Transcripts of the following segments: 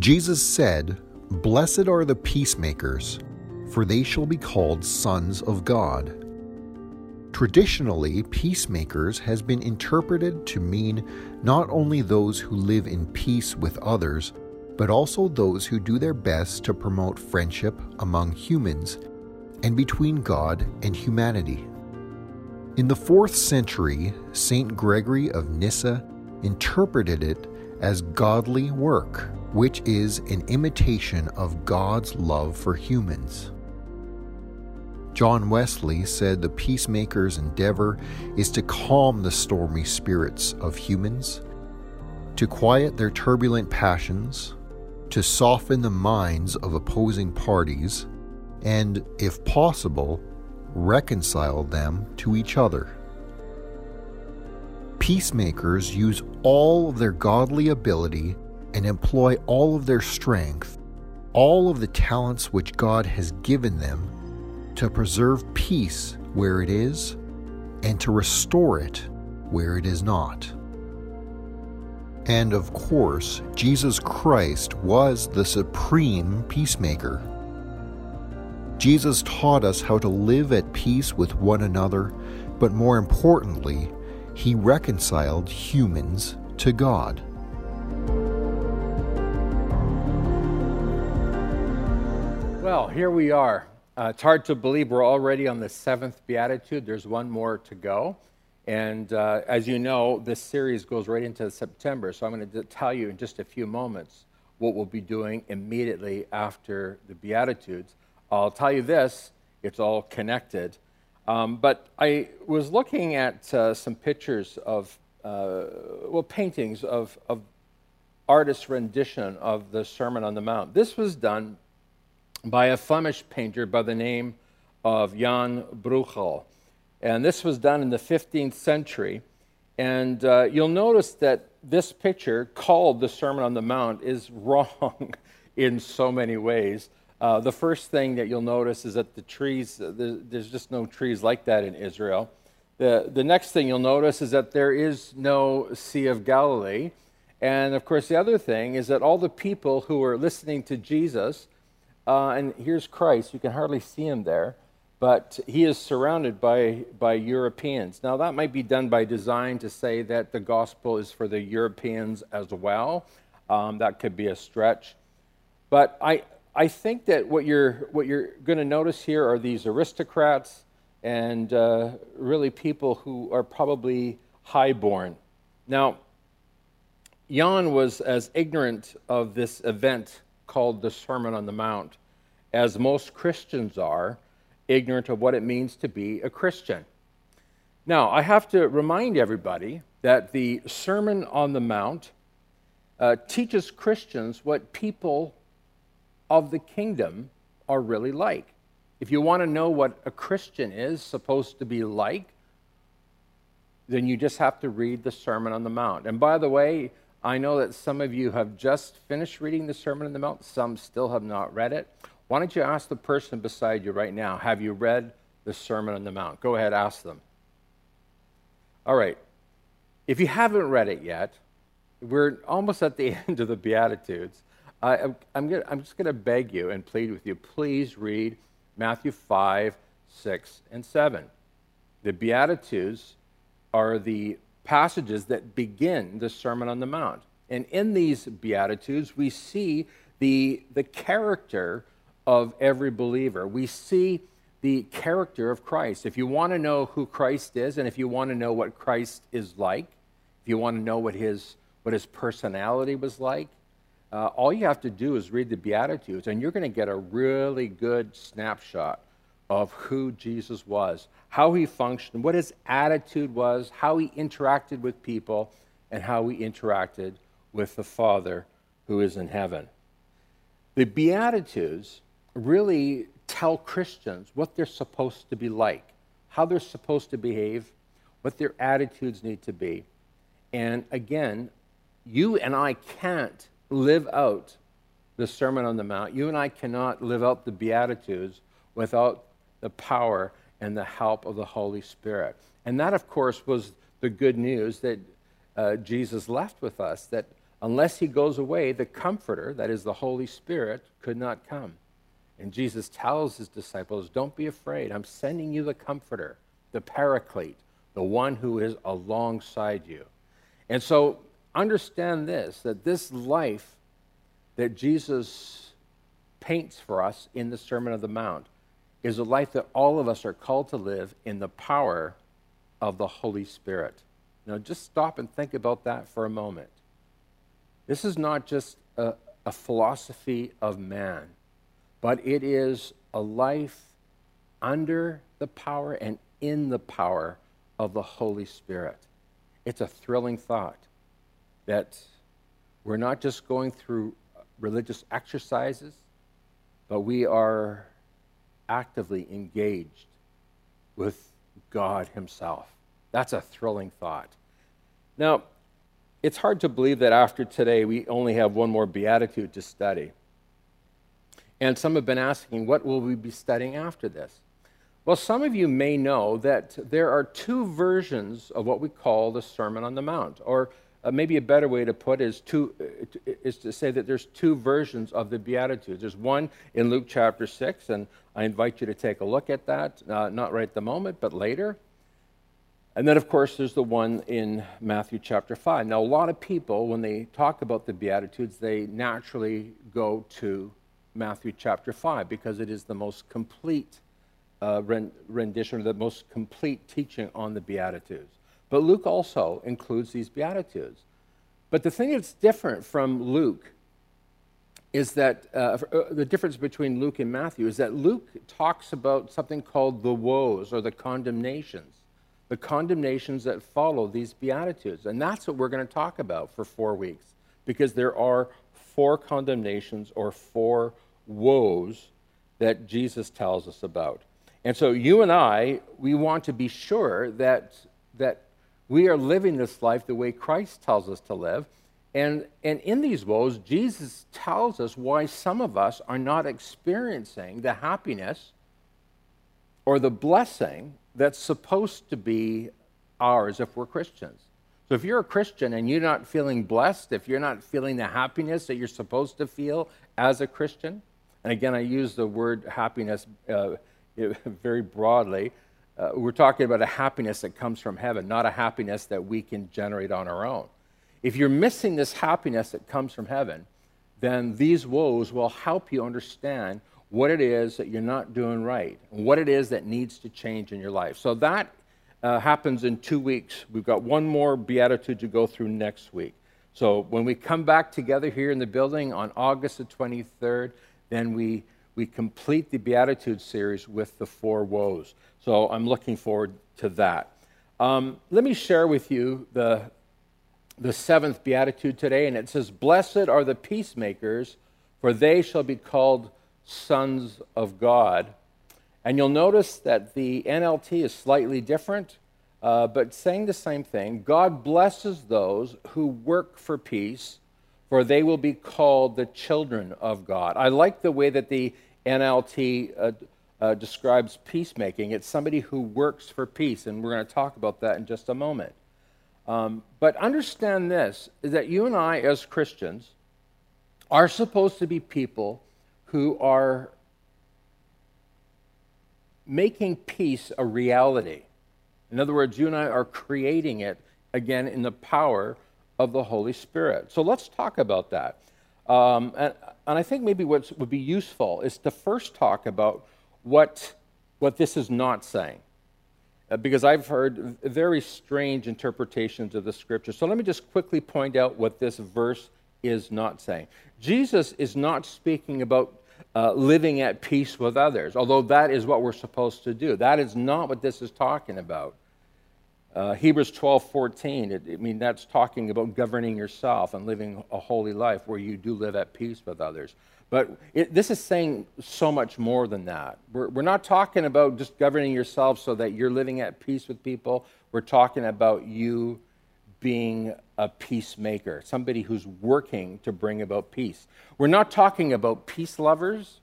Jesus said, Blessed are the peacemakers, for they shall be called sons of God. Traditionally, peacemakers has been interpreted to mean not only those who live in peace with others, but also those who do their best to promote friendship among humans and between God and humanity. In the 4th century, St. Gregory of Nyssa interpreted it as godly work, which is an imitation of God's love for humans. John Wesley said the peacemaker's endeavor is to calm the stormy spirits of humans, to quiet their turbulent passions, to soften the minds of opposing parties, and, if possible, reconcile them to each other. Peacemakers use all their godly ability and employ all of their strength, all of the talents which God has given them, to preserve peace where it is and to restore it where it is not. And of course, Jesus Christ was the supreme peacemaker. Jesus taught us how to live at peace with one another, but more importantly, he reconciled humans to God. Well, here we are. Uh, it's hard to believe we're already on the seventh beatitude. There's one more to go. And uh, as you know, this series goes right into September. So I'm going to tell you in just a few moments what we'll be doing immediately after the Beatitudes. I'll tell you this it's all connected. Um, but I was looking at uh, some pictures of, uh, well, paintings of, of artist rendition of the Sermon on the Mount. This was done by a Flemish painter by the name of Jan Bruegel. And this was done in the 15th century. And uh, you'll notice that this picture, called the Sermon on the Mount, is wrong in so many ways. Uh, the first thing that you'll notice is that the trees, uh, there's just no trees like that in Israel. The, the next thing you'll notice is that there is no Sea of Galilee. And of course, the other thing is that all the people who are listening to Jesus, uh, and here's Christ, you can hardly see him there, but he is surrounded by, by Europeans. Now, that might be done by design to say that the gospel is for the Europeans as well. Um, that could be a stretch. But I, I think that what you're, what you're going to notice here are these aristocrats and uh, really people who are probably highborn. Now, Jan was as ignorant of this event called the Sermon on the Mount as most Christians are ignorant of what it means to be a Christian. Now, I have to remind everybody that the Sermon on the Mount uh, teaches Christians what people of the kingdom are really like. If you want to know what a Christian is supposed to be like, then you just have to read the Sermon on the Mount. And by the way, I know that some of you have just finished reading the Sermon on the Mount, some still have not read it. Why don't you ask the person beside you right now, have you read the Sermon on the Mount? Go ahead, ask them. All right. If you haven't read it yet, we're almost at the end of the Beatitudes. I, am I'm, I'm just going to beg you and plead with you please read Matthew 5, 6, and 7. The Beatitudes are the passages that begin the Sermon on the Mount. And in these Beatitudes, we see the, the character of every believer. We see the character of Christ. If you want to know who Christ is, and if you want to know what Christ is like, if you want to know what his, what his personality was like, uh, all you have to do is read the Beatitudes, and you're going to get a really good snapshot of who Jesus was, how he functioned, what his attitude was, how he interacted with people, and how he interacted with the Father who is in heaven. The Beatitudes really tell Christians what they're supposed to be like, how they're supposed to behave, what their attitudes need to be. And again, you and I can't live out the Sermon on the Mount. You and I cannot live out the Beatitudes without the power and the help of the Holy Spirit. And that, of course, was the good news that uh, Jesus left with us that unless he goes away, the Comforter, that is the Holy Spirit, could not come. And Jesus tells his disciples, Don't be afraid. I'm sending you the Comforter, the Paraclete, the one who is alongside you. And so understand this that this life that Jesus paints for us in the Sermon of the Mount is a life that all of us are called to live in the power of the Holy Spirit. Now, just stop and think about that for a moment. This is not just a, a philosophy of man, but it is a life under the power and in the power of the Holy Spirit. It's a thrilling thought that we're not just going through religious exercises, but we are actively engaged with God Himself. That's a thrilling thought. Now, it's hard to believe that after today we only have one more beatitude to study. And some have been asking, what will we be studying after this? Well, some of you may know that there are two versions of what we call the Sermon on the Mount, or uh, maybe a better way to put it is, two, uh, is to say that there's two versions of the Beatitudes. There's one in Luke chapter 6, and I invite you to take a look at that, uh, not right at the moment, but later. And then, of course, there's the one in Matthew chapter 5. Now, a lot of people, when they talk about the Beatitudes, they naturally go to Matthew chapter 5 because it is the most complete uh, rendition, or the most complete teaching on the Beatitudes. But Luke also includes these Beatitudes. But the thing that's different from Luke is that uh, uh, the difference between Luke and Matthew is that Luke talks about something called the woes or the condemnations, the condemnations that follow these Beatitudes. And that's what we're going to talk about for four weeks, because there are four condemnations or four woes that Jesus tells us about. And so you and I, we want to be sure that, that we are living this life the way Christ tells us to live. And, and in these woes, Jesus tells us why some of us are not experiencing the happiness or the blessing that's supposed to be ours if we're Christians. So if you're a Christian and you're not feeling blessed, if you're not feeling the happiness that you're supposed to feel as a Christian, and again, I use the word happiness uh, very broadly, uh, we're talking about a happiness that comes from heaven, not a happiness that we can generate on our own. If you're missing this happiness that comes from heaven, then these woes will help you understand what it is that you're not doing right, and what it is that needs to change in your life. So that uh, happens in two weeks. We've got one more beatitude to go through next week. So when we come back together here in the building on August the 23rd, then we, we complete the Beatitude series with the four woes. So I'm looking forward to that. Um, let me share with you the, the seventh beatitude today, and it says, Blessed are the peacemakers, for they shall be called sons of God. And you'll notice that the NLT is slightly different, uh, but saying the same thing. God blesses those who work for peace, for they will be called the children of God. I like the way that the NLT uh, uh, describes peacemaking. It's somebody who works for peace, and we're going to talk about that in just a moment. Um, but understand this is that you and I, as Christians, are supposed to be people who are making peace a reality. In other words, you and I are creating it again in the power of the Holy Spirit. So let's talk about that. Um, and, and I think maybe what would be useful is to first talk about what, what this is not saying. Uh, because I've heard very strange interpretations of the scripture. So let me just quickly point out what this verse is not saying. Jesus is not speaking about uh, living at peace with others, although that is what we're supposed to do. That is not what this is talking about. Uh, Hebrews 12, 14, it, I mean, that's talking about governing yourself and living a holy life where you do live at peace with others. But it, this is saying so much more than that. We're, we're not talking about just governing yourself so that you're living at peace with people. We're talking about you being a peacemaker, somebody who's working to bring about peace. We're not talking about peace lovers.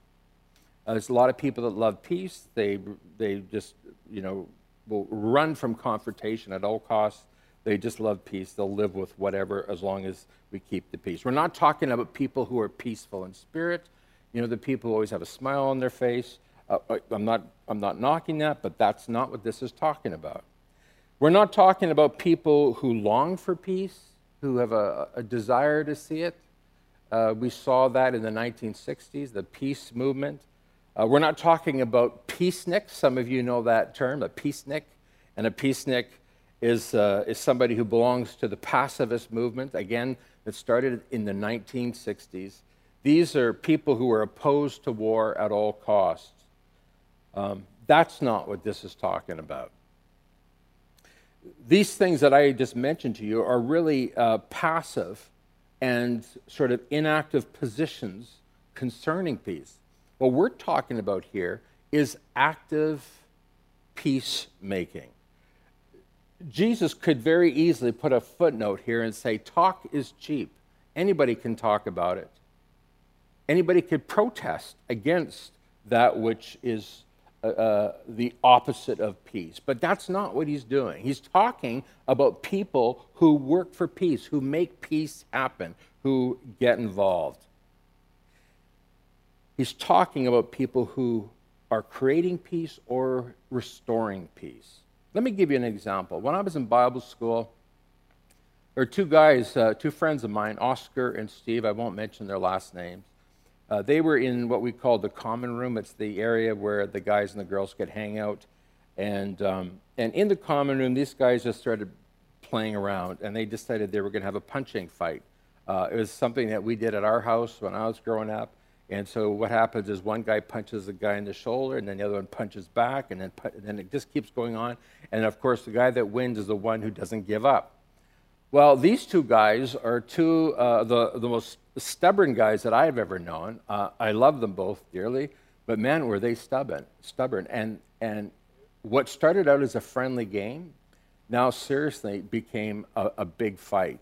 Uh, there's a lot of people that love peace. They, they just, you know, will run from confrontation at all costs. They just love peace. They'll live with whatever as long as we keep the peace. We're not talking about people who are peaceful in spirit. You know, the people who always have a smile on their face. Uh, uh I'm, not, I'm not knocking that, but that's not what this is talking about. We're not talking about people who long for peace, who have a, a desire to see it. Uh, we saw that in the 1960s, the peace movement. Uh, we're not talking about peaceniks. Some of you know that term, a peacenik. And a peacenik is, uh, is somebody who belongs to the pacifist movement, again, that started in the 1960s. These are people who are opposed to war at all costs. Um, that's not what this is talking about. These things that I just mentioned to you are really uh, passive and sort of inactive positions concerning peace. What we're talking about here is active peacemaking. Jesus could very easily put a footnote here and say, talk is cheap. Anybody can talk about it. Anybody could protest against that which is uh, uh, the opposite of peace. But that's not what he's doing. He's talking about people who work for peace, who make peace happen, who get involved. He's talking about people who are creating peace or restoring peace. Let me give you an example. When I was in Bible school, there were two guys, uh, two friends of mine, Oscar and Steve. I won't mention their last names. Uh, they were in what we call the common room. It's the area where the guys and the girls could hang out. And, um, and in the common room, these guys just started playing around, and they decided they were going to have a punching fight. Uh, it was something that we did at our house when I was growing up. And so what happens is one guy punches the guy in the shoulder, and then the other one punches back, and then, then it just keeps going on. And of course, the guy that wins is the one who doesn't give up. Well, these two guys are two uh, the, the most stubborn guys that I've ever known. Uh, I love them both dearly, but man, were they stubborn, stubborn. And, and what started out as a friendly game now seriously became a, a big fight.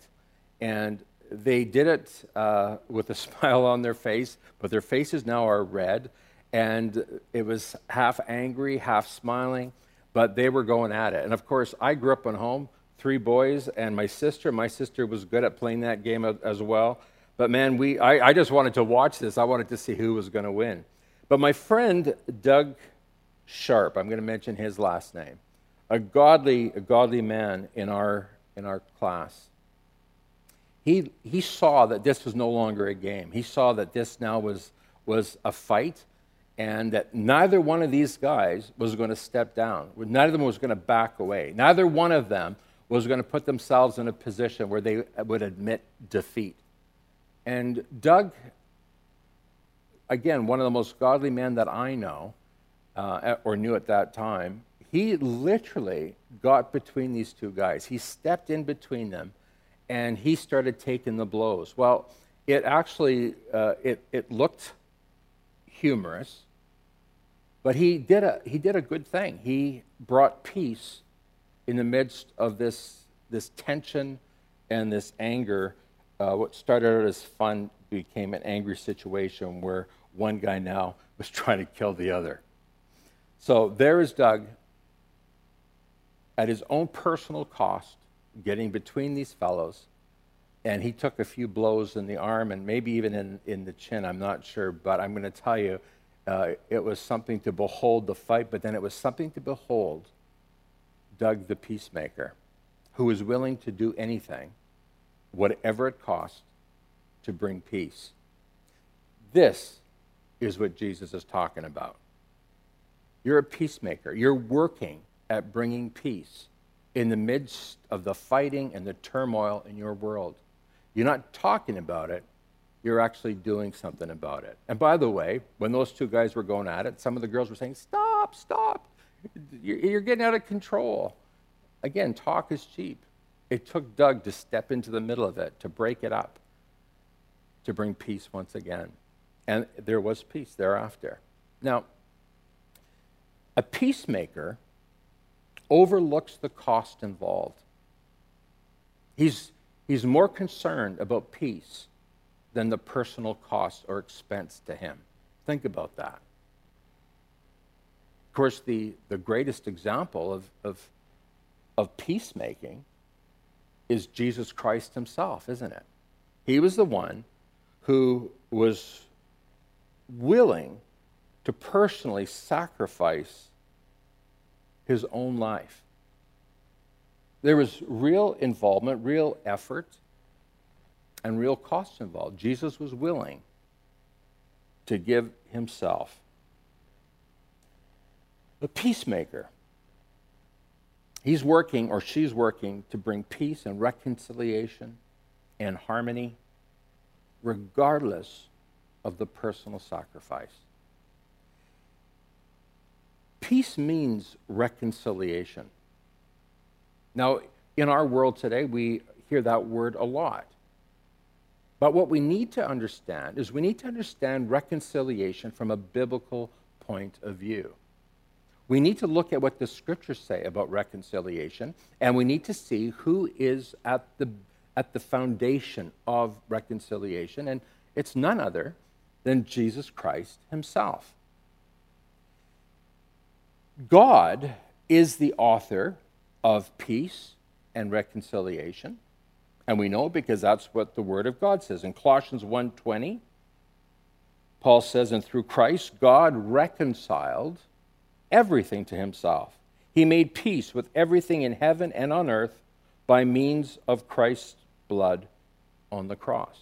And they did it uh, with a smile on their face, but their faces now are red. And it was half angry, half smiling, but they were going at it. And of course, I grew up at home, three boys, and my sister. My sister was good at playing that game as well. But man, we, I, I just wanted to watch this. I wanted to see who was going to win. But my friend, Doug Sharp, I'm going to mention his last name, a godly, a godly man in our, in our class he, he saw that this was no longer a game. He saw that this now was, was a fight and that neither one of these guys was going to step down. Neither of them was going to back away. Neither one of them was going to put themselves in a position where they would admit defeat. And Doug, again, one of the most godly men that I know uh, or knew at that time, he literally got between these two guys. He stepped in between them and he started taking the blows. Well, it actually uh, it, it looked humorous, but he did a he did a good thing. He brought peace in the midst of this this tension and this anger. Uh, what started out as fun became an angry situation where one guy now was trying to kill the other. So there is Doug at his own personal cost getting between these fellows. And he took a few blows in the arm and maybe even in, in the chin, I'm not sure. But I'm going to tell you, uh, it was something to behold the fight, but then it was something to behold Doug the peacemaker, who was willing to do anything, whatever it cost, to bring peace. This is what Jesus is talking about. You're a peacemaker, you're working at bringing peace in the midst of the fighting and the turmoil in your world. You're not talking about it, you're actually doing something about it. And by the way, when those two guys were going at it, some of the girls were saying, Stop, stop. You're getting out of control. Again, talk is cheap. It took Doug to step into the middle of it, to break it up, to bring peace once again. And there was peace thereafter. Now, a peacemaker overlooks the cost involved. He's, he's more concerned about peace than the personal cost or expense to him. Think about that. Of course, the, the greatest example of, of, of peacemaking is Jesus Christ himself, isn't it? He was the one who was willing to personally sacrifice his own life. There was real involvement, real effort, and real cost involved. Jesus was willing to give himself. The peacemaker. He's working or she's working to bring peace and reconciliation and harmony, regardless of the personal sacrifice. Peace means reconciliation. Now, in our world today, we hear that word a lot. But what we need to understand is we need to understand reconciliation from a biblical point of view. We need to look at what the scriptures say about reconciliation, and we need to see who is at the, at the foundation of reconciliation, and it's none other than Jesus Christ himself. God is the author of peace and reconciliation. And we know because that's what the word of God says. In Colossians 1:20, Paul says, "And through Christ God reconciled everything to himself. He made peace with everything in heaven and on earth by means of Christ's blood on the cross."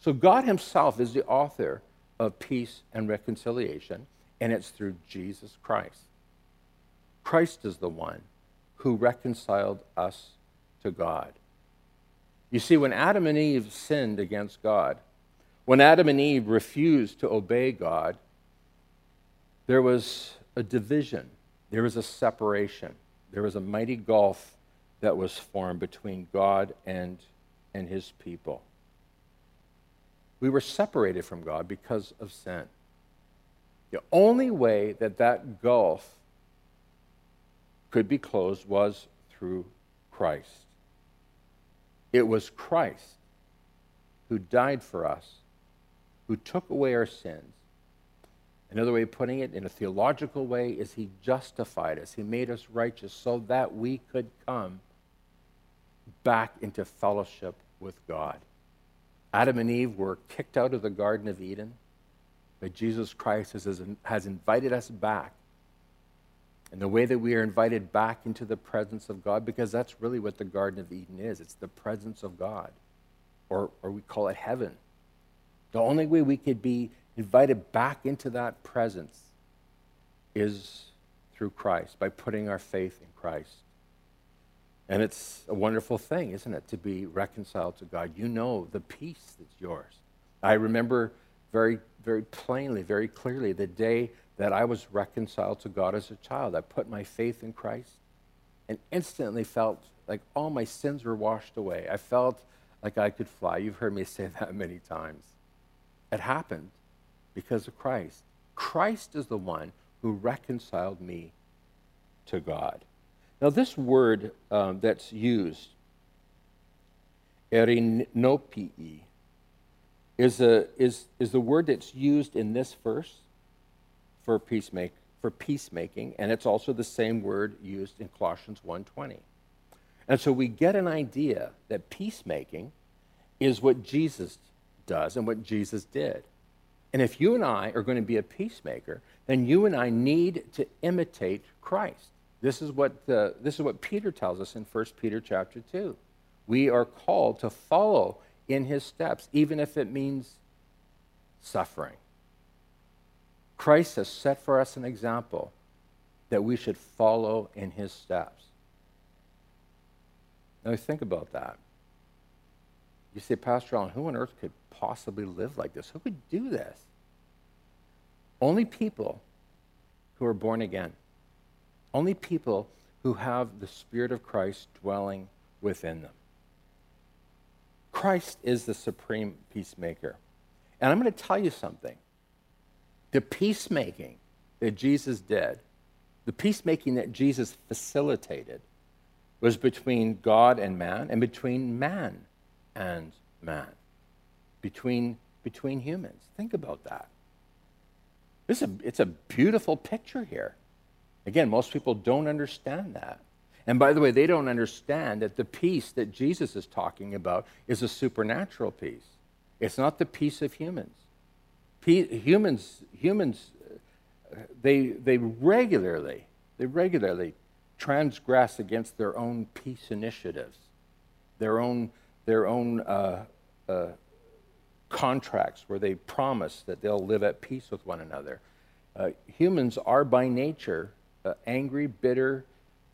So God himself is the author of peace and reconciliation, and it's through Jesus Christ. Christ is the one who reconciled us to God. You see, when Adam and Eve sinned against God, when Adam and Eve refused to obey God, there was a division, there was a separation, there was a mighty gulf that was formed between God and, and his people. We were separated from God because of sin. The only way that that gulf could be closed was through Christ. It was Christ who died for us, who took away our sins. Another way of putting it, in a theological way, is He justified us. He made us righteous so that we could come back into fellowship with God. Adam and Eve were kicked out of the Garden of Eden, but Jesus Christ has, has invited us back and the way that we are invited back into the presence of God, because that's really what the Garden of Eden is it's the presence of God, or, or we call it heaven. The only way we could be invited back into that presence is through Christ, by putting our faith in Christ. And it's a wonderful thing, isn't it, to be reconciled to God? You know the peace that's yours. I remember very, very plainly, very clearly the day that I was reconciled to God as a child. I put my faith in Christ and instantly felt like all my sins were washed away. I felt like I could fly. You've heard me say that many times. It happened because of Christ. Christ is the one who reconciled me to God. Now, this word um, that's used, erinopii, is, a, is, is the word that's used in this verse for peacemake, for peacemaking, and it's also the same word used in Colossians 1:20. And so we get an idea that peacemaking is what Jesus does and what Jesus did. And if you and I are going to be a peacemaker, then you and I need to imitate Christ. This is what, this is what Peter tells us in 1 Peter chapter 2. We are called to follow in his steps, even if it means suffering. Christ has set for us an example that we should follow in his steps. Now, think about that. You say, Pastor Allen, who on earth could possibly live like this? Who could do this? Only people who are born again. Only people who have the Spirit of Christ dwelling within them. Christ is the supreme peacemaker. And I'm going to tell you something. The peacemaking that Jesus did, the peacemaking that Jesus facilitated, was between God and man and between man and man, between, between humans. Think about that. This is a, it's a beautiful picture here. Again, most people don't understand that. And by the way, they don't understand that the peace that Jesus is talking about is a supernatural peace. It's not the peace of humans. humans, humans, they, they regularly, they regularly transgress against their own peace initiatives, their own, their own uh, uh, contracts where they promise that they'll live at peace with one another. Uh, humans are by nature uh, angry, bitter,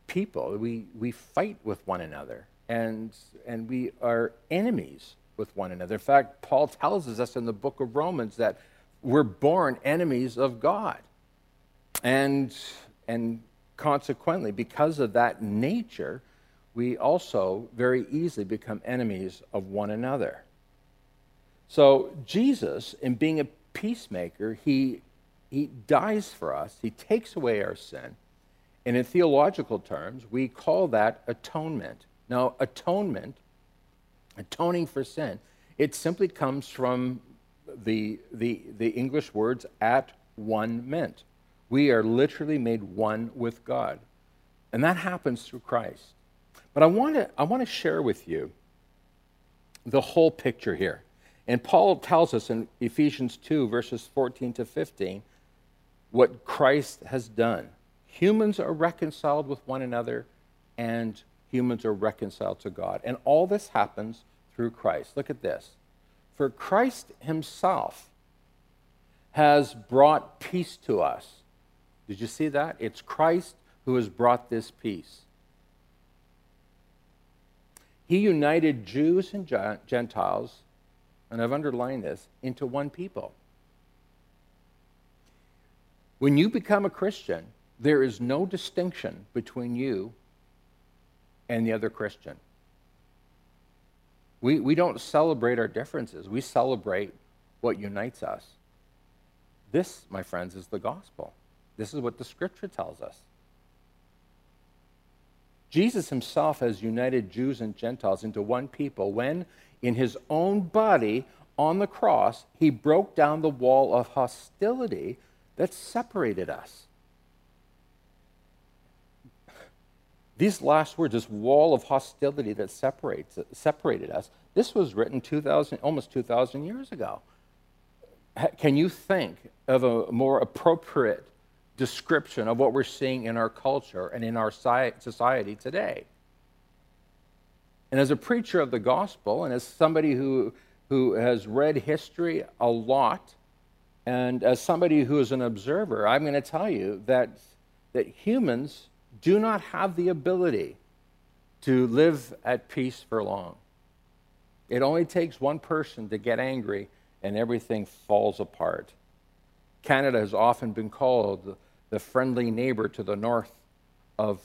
people. We, we fight with one another, and, and we are enemies with one another. In fact, Paul tells us in the book of Romans that we're born enemies of God. And, and consequently, because of that nature, we also very easily become enemies of one another. So, Jesus, in being a peacemaker, he, he dies for us, he takes away our sin, and in theological terms, we call that atonement. Now, atonement, atoning for sin, it simply comes from the, the, the English words at one meant. We are literally made one with God. And that happens through Christ. But I want to I want to share with you the whole picture here. And Paul tells us in Ephesians 2, verses 14 to 15, what Christ has done humans are reconciled with one another and humans are reconciled to God. And all this happens through Christ. Look at this. For Christ himself has brought peace to us. Did you see that? It's Christ who has brought this peace. He united Jews and Gentiles, and I've underlined this, into one people. When you become a Christian, there is no distinction between you and the other Christian. We, we don't celebrate our differences, we celebrate what unites us. This, my friends, is the gospel. This is what the scripture tells us. Jesus himself has united Jews and Gentiles into one people when, in his own body on the cross, he broke down the wall of hostility that separated us. These last words, this wall of hostility that separates, separated us, this was written 2000, almost 2,000 years ago. Can you think of a more appropriate description of what we're seeing in our culture and in our society today? And as a preacher of the gospel, and as somebody who, who has read history a lot, and as somebody who is an observer, I'm going to tell you that, that humans do not have the ability to live at peace for long. It only takes one person to get angry and everything falls apart. Canada has often been called the friendly neighbor to the north of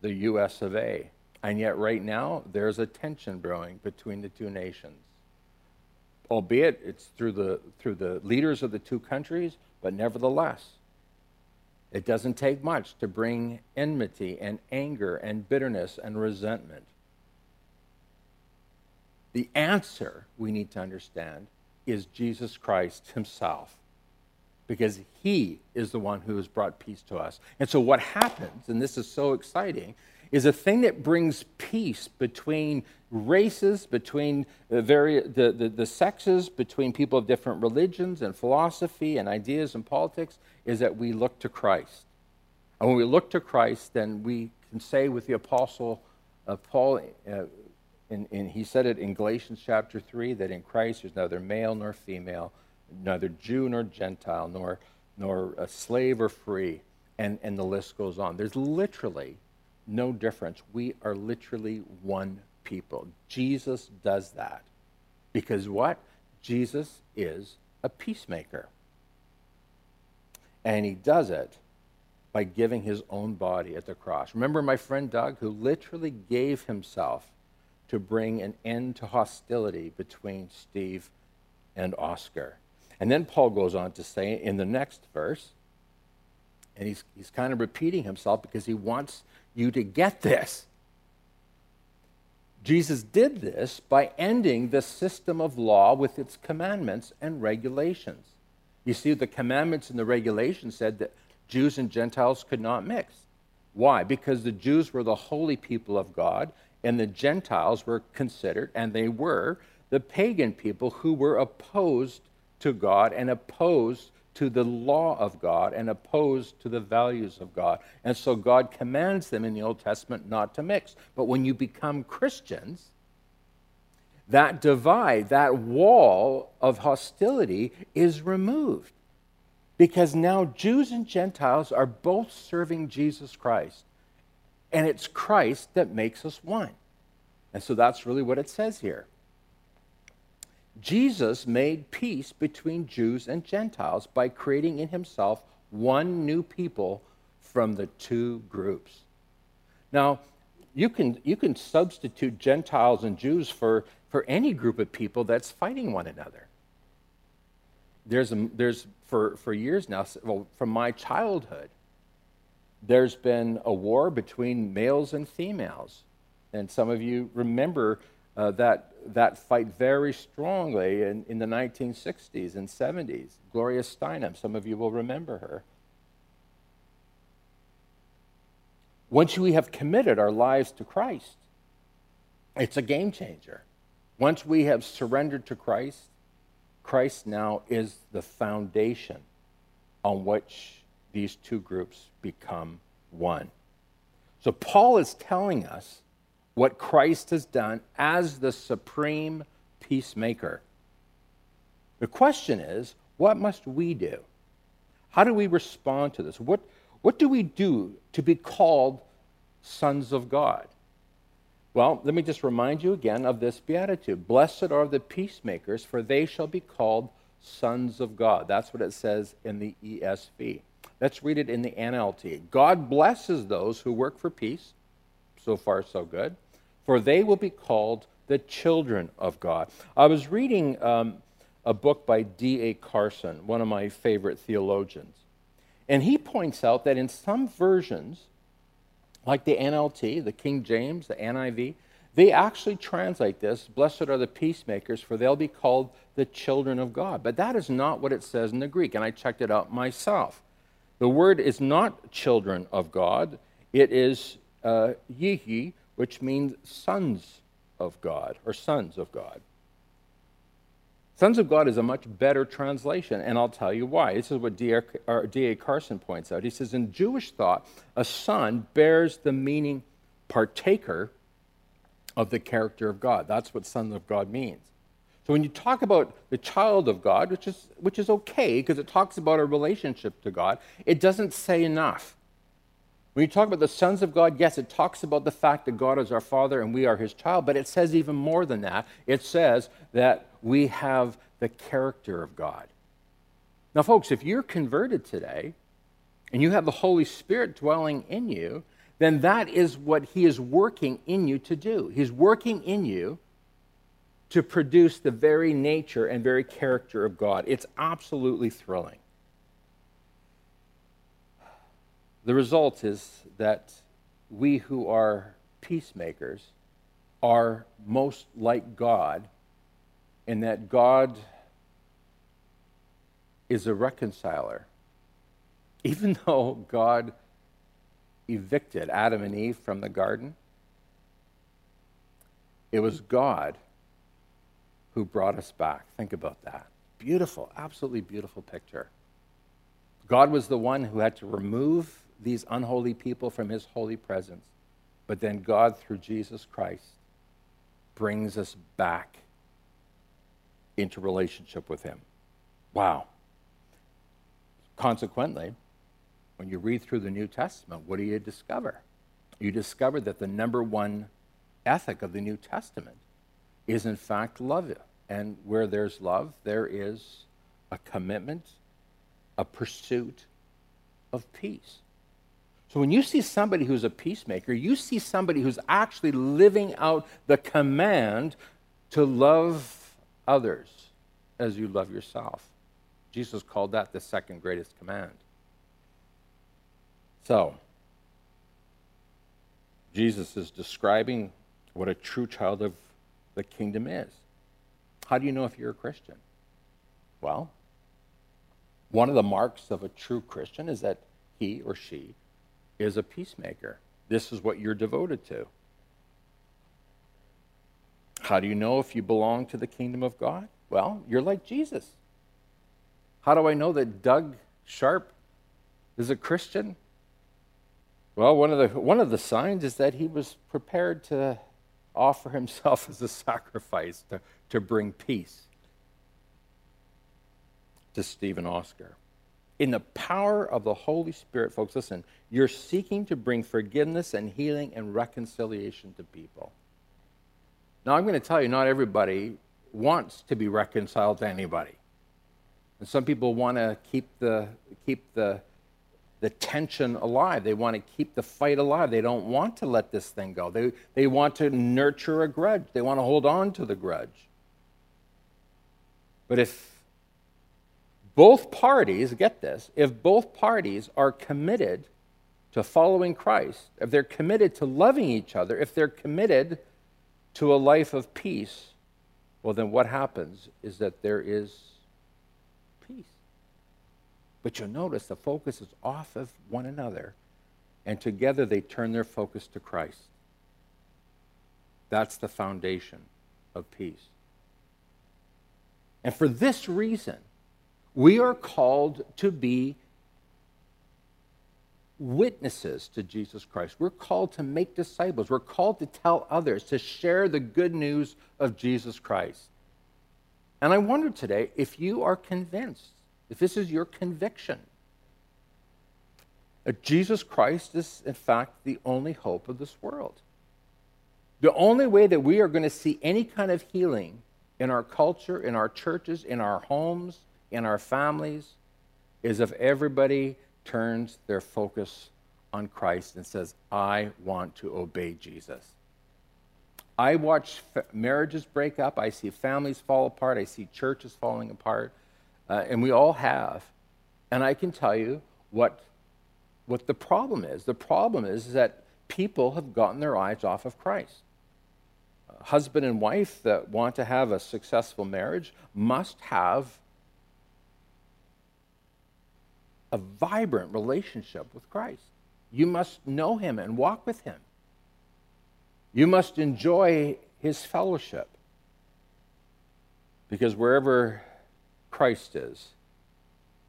the US of A. And yet, right now, there's a tension brewing between the two nations. Albeit it's through the, through the leaders of the two countries, but nevertheless, it doesn't take much to bring enmity and anger and bitterness and resentment. The answer we need to understand is Jesus Christ himself, because he is the one who has brought peace to us. And so, what happens, and this is so exciting, is a thing that brings peace between races, between the, vari- the, the, the, sexes, between people of different religions and philosophy and ideas and politics, is that we look to Christ. And when we look to Christ, then we can say with the apostle uh, Paul, uh, in, in, he said it in Galatians chapter 3, that in Christ there's neither male nor female, neither Jew nor Gentile, nor, nor a slave or free, and, and the list goes on. There's literally no difference. We are literally one people. Jesus does that. Because what? Jesus is a peacemaker. And he does it by giving his own body at the cross. Remember my friend Doug, who literally gave himself to bring an end to hostility between Steve and Oscar. And then Paul goes on to say in the next verse, and he's, he's kind of repeating himself because he wants you to get this. Jesus did this by ending the system of law with its commandments and regulations. You see, the commandments and the regulations said that Jews and Gentiles could not mix. Why? Because the Jews were the holy people of God, and the Gentiles were considered, and they were, the pagan people who were opposed to God and opposed to the law of God and opposed to the values of God. And so God commands them in the Old Testament not to mix. But when you become Christians, that divide, that wall of hostility is removed. Because now Jews and Gentiles are both serving Jesus Christ. And it's Christ that makes us one. And so that's really what it says here. Jesus made peace between Jews and Gentiles by creating in himself one new people from the two groups. Now, you can, you can substitute Gentiles and Jews for, for any group of people that's fighting one another. There's, a, there's for, for years now, well, from my childhood, there's been a war between males and females. And some of you remember uh, that, that fight very strongly in, in the 1960s and 70s. Gloria Steinem, some of you will remember her. Once we have committed our lives to Christ, it's a game changer. Once we have surrendered to Christ, Christ now is the foundation on which these two groups become one. So Paul is telling us what Christ has done as the supreme peacemaker. The question is, what must we do? How do we respond to this? What, what do we do to be called sons of God? Well, let me just remind you again of this beatitude Blessed are the peacemakers, for they shall be called sons of God. That's what it says in the ESV. Let's read it in the NLT. God blesses those who work for peace. So far, so good for they will be called the children of God. I was reading um, a book by D.A. Carson, one of my favorite theologians, and he points out that in some versions, like the NLT, the King James, the NIV, they actually translate this Blessed are the peacemakers, for they'll be called the children of God. But that is not what it says in the Greek, and I checked it out myself. The word is not children of God, it is uh, which means sons of God or sons of God. Sons of God is a much better translation, and I'll tell you why. This is what D.A. Carson points out. He says, In Jewish thought, a son bears the meaning partaker of the character of God. That's what son of God means. So when you talk about the child of God, which is, which is okay because it talks about a relationship to God, it doesn't say enough. When you talk about the sons of God, yes, it talks about the fact that God is our Father and we are His child, but it says even more than that. It says that we have the character of God. Now, folks, if you're converted today and you have the Holy Spirit dwelling in you, then that is what He is working in you to do. He's working in you to produce the very nature and very character of God. It's absolutely thrilling. The result is that we who are peacemakers are most like God in that God is a reconciler. Even though God evicted Adam and Eve from the garden, it was God who brought us back. Think about that. Beautiful, absolutely beautiful picture. God was the one who had to remove these unholy people from his holy presence. But then God, through Jesus Christ, brings us back into relationship with him. Wow. Consequently, when you read through the New Testament, what do you discover? You discover that the number one ethic of the New Testament is, in fact, love. And where there's love, there is a commitment, a pursuit of peace. So when you see somebody who's a peacemaker, you see somebody who's actually living out the command to love others as you love yourself. Jesus called that the second greatest command. So, Jesus is describing what a true child of the kingdom is. How do you know if you're a Christian? Well, one of the marks of a true Christian is that he or she is a peacemaker. This is what you're devoted to. How do you know if you belong to the kingdom of God? Well, you're like Jesus. How do I know that Doug Sharp is a Christian? Well, one of the, one of the signs is that he was prepared to offer himself as a sacrifice to, to bring peace to Steve and Oscar. In the power of the Holy Spirit, folks, listen, you're seeking to bring forgiveness and healing and reconciliation to people. Now, I'm going to tell you, not everybody wants to be reconciled to anybody. And some people want to keep the, keep the, the tension alive. They want to keep the fight alive. They don't want to let this thing go. They, they want to nurture a grudge, they want to hold on to the grudge. But if both parties, get this, if both parties are committed to following Christ, if they're committed to loving each other, if they're committed to a life of peace, well, then what happens is that there is peace. But you'll notice the focus is off of one another, and together they turn their focus to Christ. That's the foundation of peace. And for this reason, we are called to be witnesses to Jesus Christ. We're called to make disciples. We're called to tell others, to share the good news of Jesus Christ. And I wonder today if you are convinced, if this is your conviction, that Jesus Christ is, in fact, the only hope of this world. The only way that we are going to see any kind of healing in our culture, in our churches, in our homes, in our families, is if everybody turns their focus on Christ and says, I want to obey Jesus. I watch f- marriages break up. I see families fall apart. I see churches falling apart. Uh, and we all have. And I can tell you what, what the problem is. The problem is that people have gotten their eyes off of Christ. Husband and wife that want to have a successful marriage must have a vibrant relationship with Christ. You must know him and walk with him. You must enjoy his fellowship. Because wherever Christ is,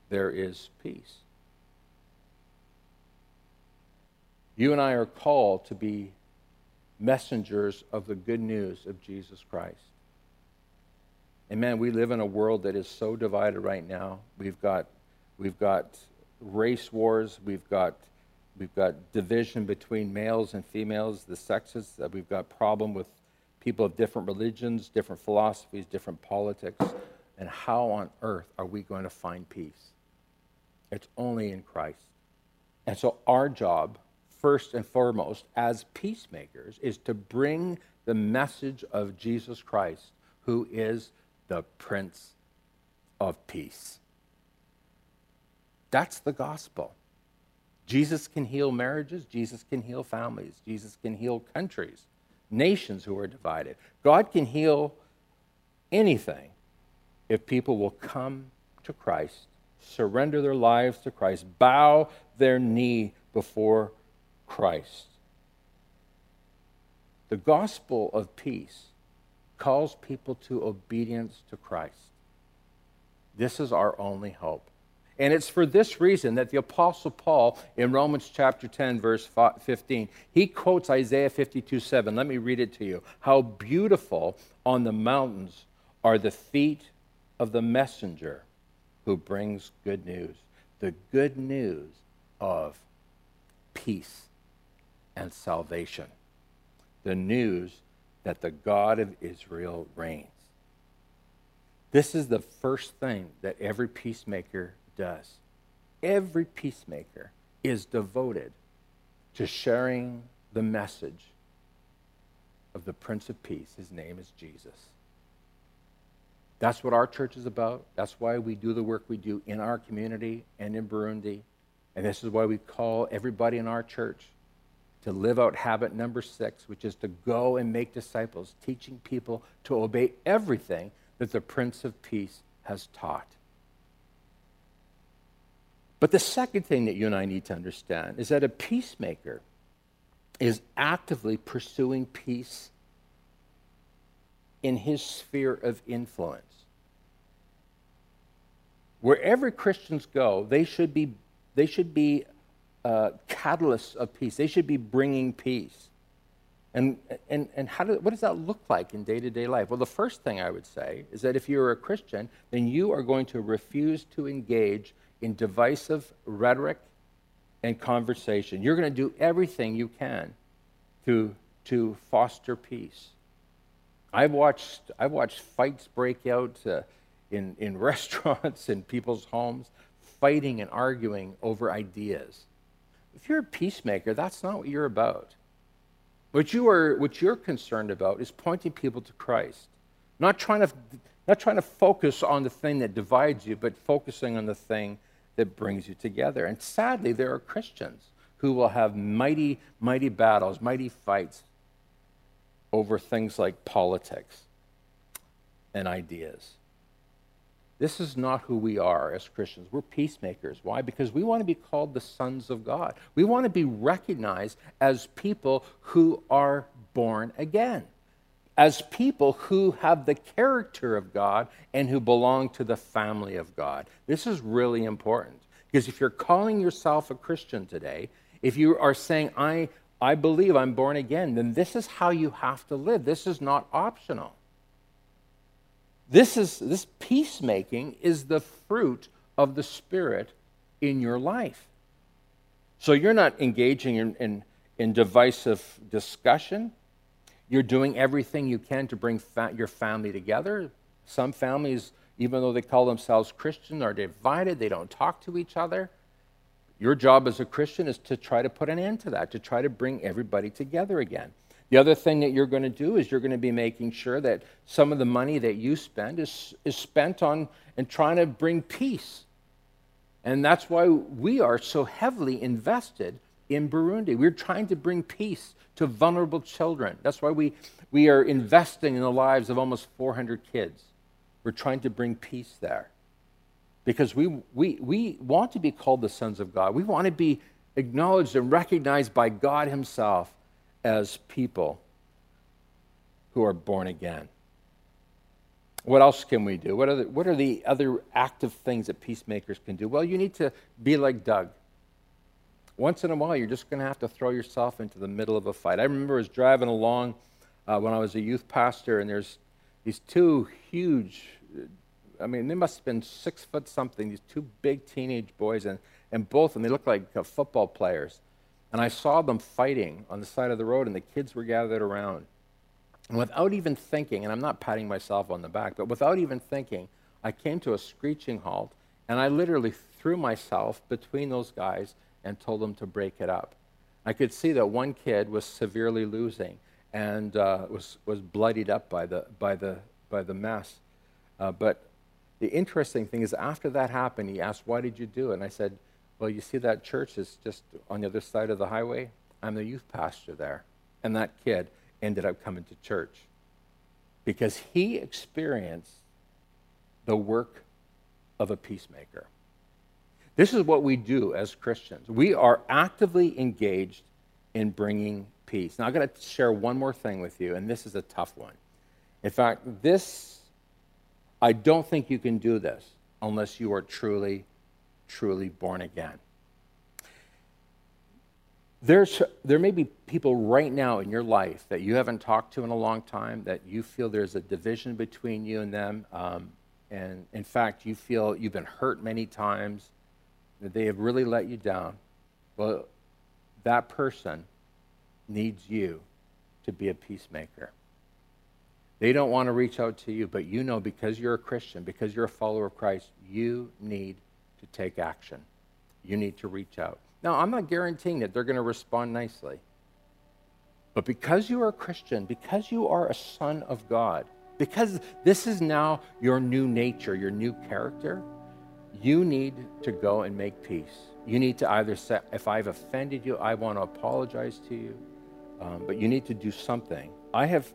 there is peace. You and I are called to be messengers of the good news of Jesus Christ. And man, we live in a world that is so divided right now. We've got, we've got race wars. We've got we've got division between males and females, the sexes. Uh, we've got problem with people of different religions, different philosophies, different politics. And how on earth are we going to find peace? It's only in Christ. And so our job, first and foremost, as peacemakers, is to bring the message of Jesus Christ, who is the Prince of Peace. That's the gospel. Jesus can heal marriages, Jesus can heal families, Jesus can heal countries, nations who are divided. God can heal anything if people will come to Christ, surrender their lives to Christ, bow their knee before Christ. The gospel of peace calls people to obedience to Christ. This is our only hope. And it's for this reason that the Apostle Paul, in Romans chapter 10, verse 15, he quotes Isaiah 52 7. Let me read it to you. How beautiful on the mountains are the feet of the messenger who brings good news. The good news of peace and salvation. The news that the God of Israel reigns. This is the first thing that every peacemaker does. Every peacemaker is devoted to sharing the message of the Prince of Peace. His name is Jesus. That's what our church is about. That's why we do the work we do in our community and in Burundi. And this is why we call everybody in our church to live out habit number six, which is to go and make disciples, teaching people to obey everything that the Prince of Peace has taught. But the second thing that you and I need to understand is that a peacemaker is actively pursuing peace in his sphere of influence. Wherever Christians go, they should be, they should be uh, catalysts of peace. They should be bringing peace. And, and, and how do, what does that look like in day to day life? Well, the first thing I would say is that if you're a Christian, then you are going to refuse to engage in divisive rhetoric and conversation. You're going to do everything you can to, to foster peace. I've watched, I've watched fights break out uh, in, in restaurants, in people's homes, fighting and arguing over ideas. If you're a peacemaker, that's not what you're about. What, you are, what you're concerned about is pointing people to Christ, not trying, to, not trying to focus on the thing that divides you, but focusing on the thing that brings you together. And sadly, there are Christians who will have mighty, mighty battles, mighty fights over things like politics and ideas. This is not who we are as Christians. We're peacemakers. Why? Because we want to be called the sons of God. We want to be recognized as people who are born again, as people who have the character of God and who belong to the family of God. This is really important because if you're calling yourself a Christian today, if you are saying, I, I believe I'm born again, then this is how you have to live. This is not optional. This is this peacemaking is the fruit of the Spirit in your life. So you're not engaging in, in, in divisive discussion. You're doing everything you can to bring fa- your family together. Some families, even though they call themselves Christian, are divided. They don't talk to each other. Your job as a Christian is to try to put an end to that, to try to bring everybody together again. The other thing that you're going to do is you're going to be making sure that some of the money that you spend is, is spent on and trying to bring peace. And that's why we are so heavily invested in Burundi. We're trying to bring peace to vulnerable children. That's why we, we are investing in the lives of almost 400 kids. We're trying to bring peace there because we, we, we want to be called the sons of God. We want to be acknowledged and recognized by God Himself as people who are born again. What else can we do? What are, the, what are the other active things that peacemakers can do? Well, you need to be like Doug. Once in a while, you're just going to have to throw yourself into the middle of a fight. I remember I was driving along uh, when I was a youth pastor, and there's these two huge I mean, they must have been six foot something, these two big teenage boys, and, and both of them, they looked like uh, football players. And I saw them fighting on the side of the road, and the kids were gathered around. And without even thinking, and I'm not patting myself on the back, but without even thinking, I came to a screeching halt, and I literally threw myself between those guys and told them to break it up. I could see that one kid was severely losing and uh, was, was bloodied up by the, by the, by the mess. Uh, but the interesting thing is, after that happened, he asked, Why did you do it? And I said, Well, you see, that church is just on the other side of the highway. I'm the youth pastor there. And that kid ended up coming to church because he experienced the work of a peacemaker. This is what we do as Christians. We are actively engaged in bringing peace. Now, I'm going to share one more thing with you, and this is a tough one. In fact, this I don't think you can do this unless you are truly, truly born again. There's, there may be people right now in your life that you haven't talked to in a long time, that you feel there's a division between you and them. Um, and in fact, you feel you've been hurt many times, that they have really let you down. Well, that person needs you to be a peacemaker. They don't want to reach out to you, but you know because you're a Christian, because you're a follower of Christ, you need to take action. You need to reach out. Now, I'm not guaranteeing that they're going to respond nicely. But because you are a Christian, because you are a son of God, because this is now your new nature, your new character, you need to go and make peace. You need to either say, if I've offended you, I want to apologize to you. Um, but you need to do something. I have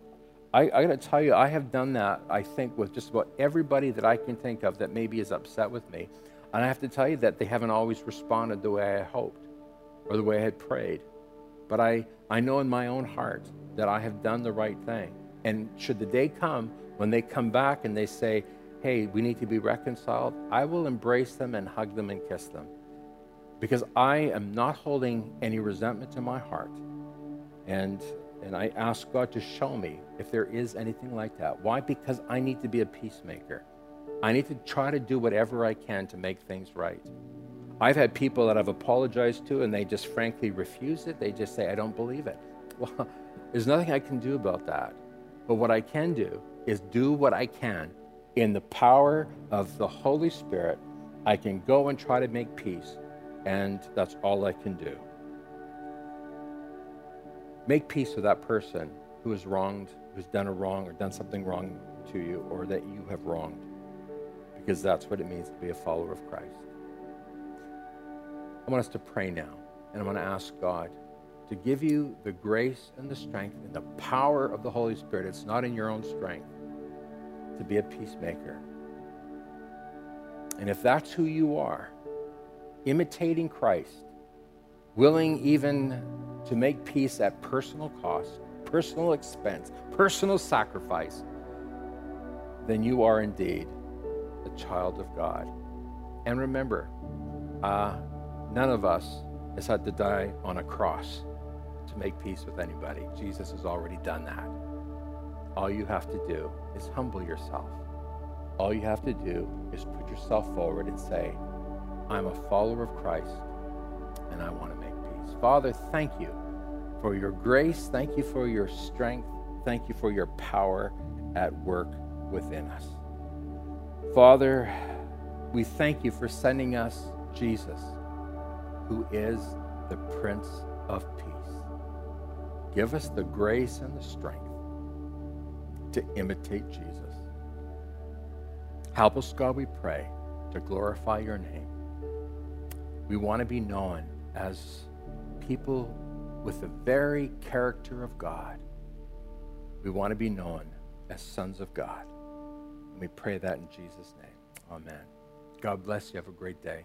I, I got to tell you, I have done that, I think, with just about everybody that I can think of that maybe is upset with me. And I have to tell you that they haven't always responded the way I hoped or the way I had prayed. But I, I know in my own heart that I have done the right thing. And should the day come when they come back and they say, hey, we need to be reconciled, I will embrace them and hug them and kiss them. Because I am not holding any resentment in my heart. And, and I ask God to show me if there is anything like that. Why? Because I need to be a peacemaker. I need to try to do whatever I can to make things right. I've had people that I've apologized to and they just frankly refuse it. They just say, I don't believe it. Well, there's nothing I can do about that. But what I can do is do what I can in the power of the Holy Spirit. I can go and try to make peace, and that's all I can do. Make peace with that person who has wronged, who's done a wrong or done something wrong to you, or that you have wronged, because that's what it means to be a follower of Christ. I want us to pray now, and I want to ask God to give you the grace and the strength and the power of the Holy Spirit. It's not in your own strength to be a peacemaker. And if that's who you are, imitating Christ, willing even to make peace at personal cost, personal expense, personal sacrifice, then you are indeed a child of God. And remember, uh, None of us has had to die on a cross to make peace with anybody. Jesus has already done that. All you have to do is humble yourself. All you have to do is put yourself forward and say, I'm a follower of Christ and I want to make peace. Father, thank you for your grace. Thank you for your strength. Thank you for your power at work within us. Father, we thank you for sending us Jesus who is the Prince of Peace. Give us the grace and the strength to imitate Jesus. Help us, God, we pray, to glorify your name. We want to be known as people with the very character of God. We want to be known as sons of God. And we pray that in Jesus' name. Amen. God bless you. Have a great day.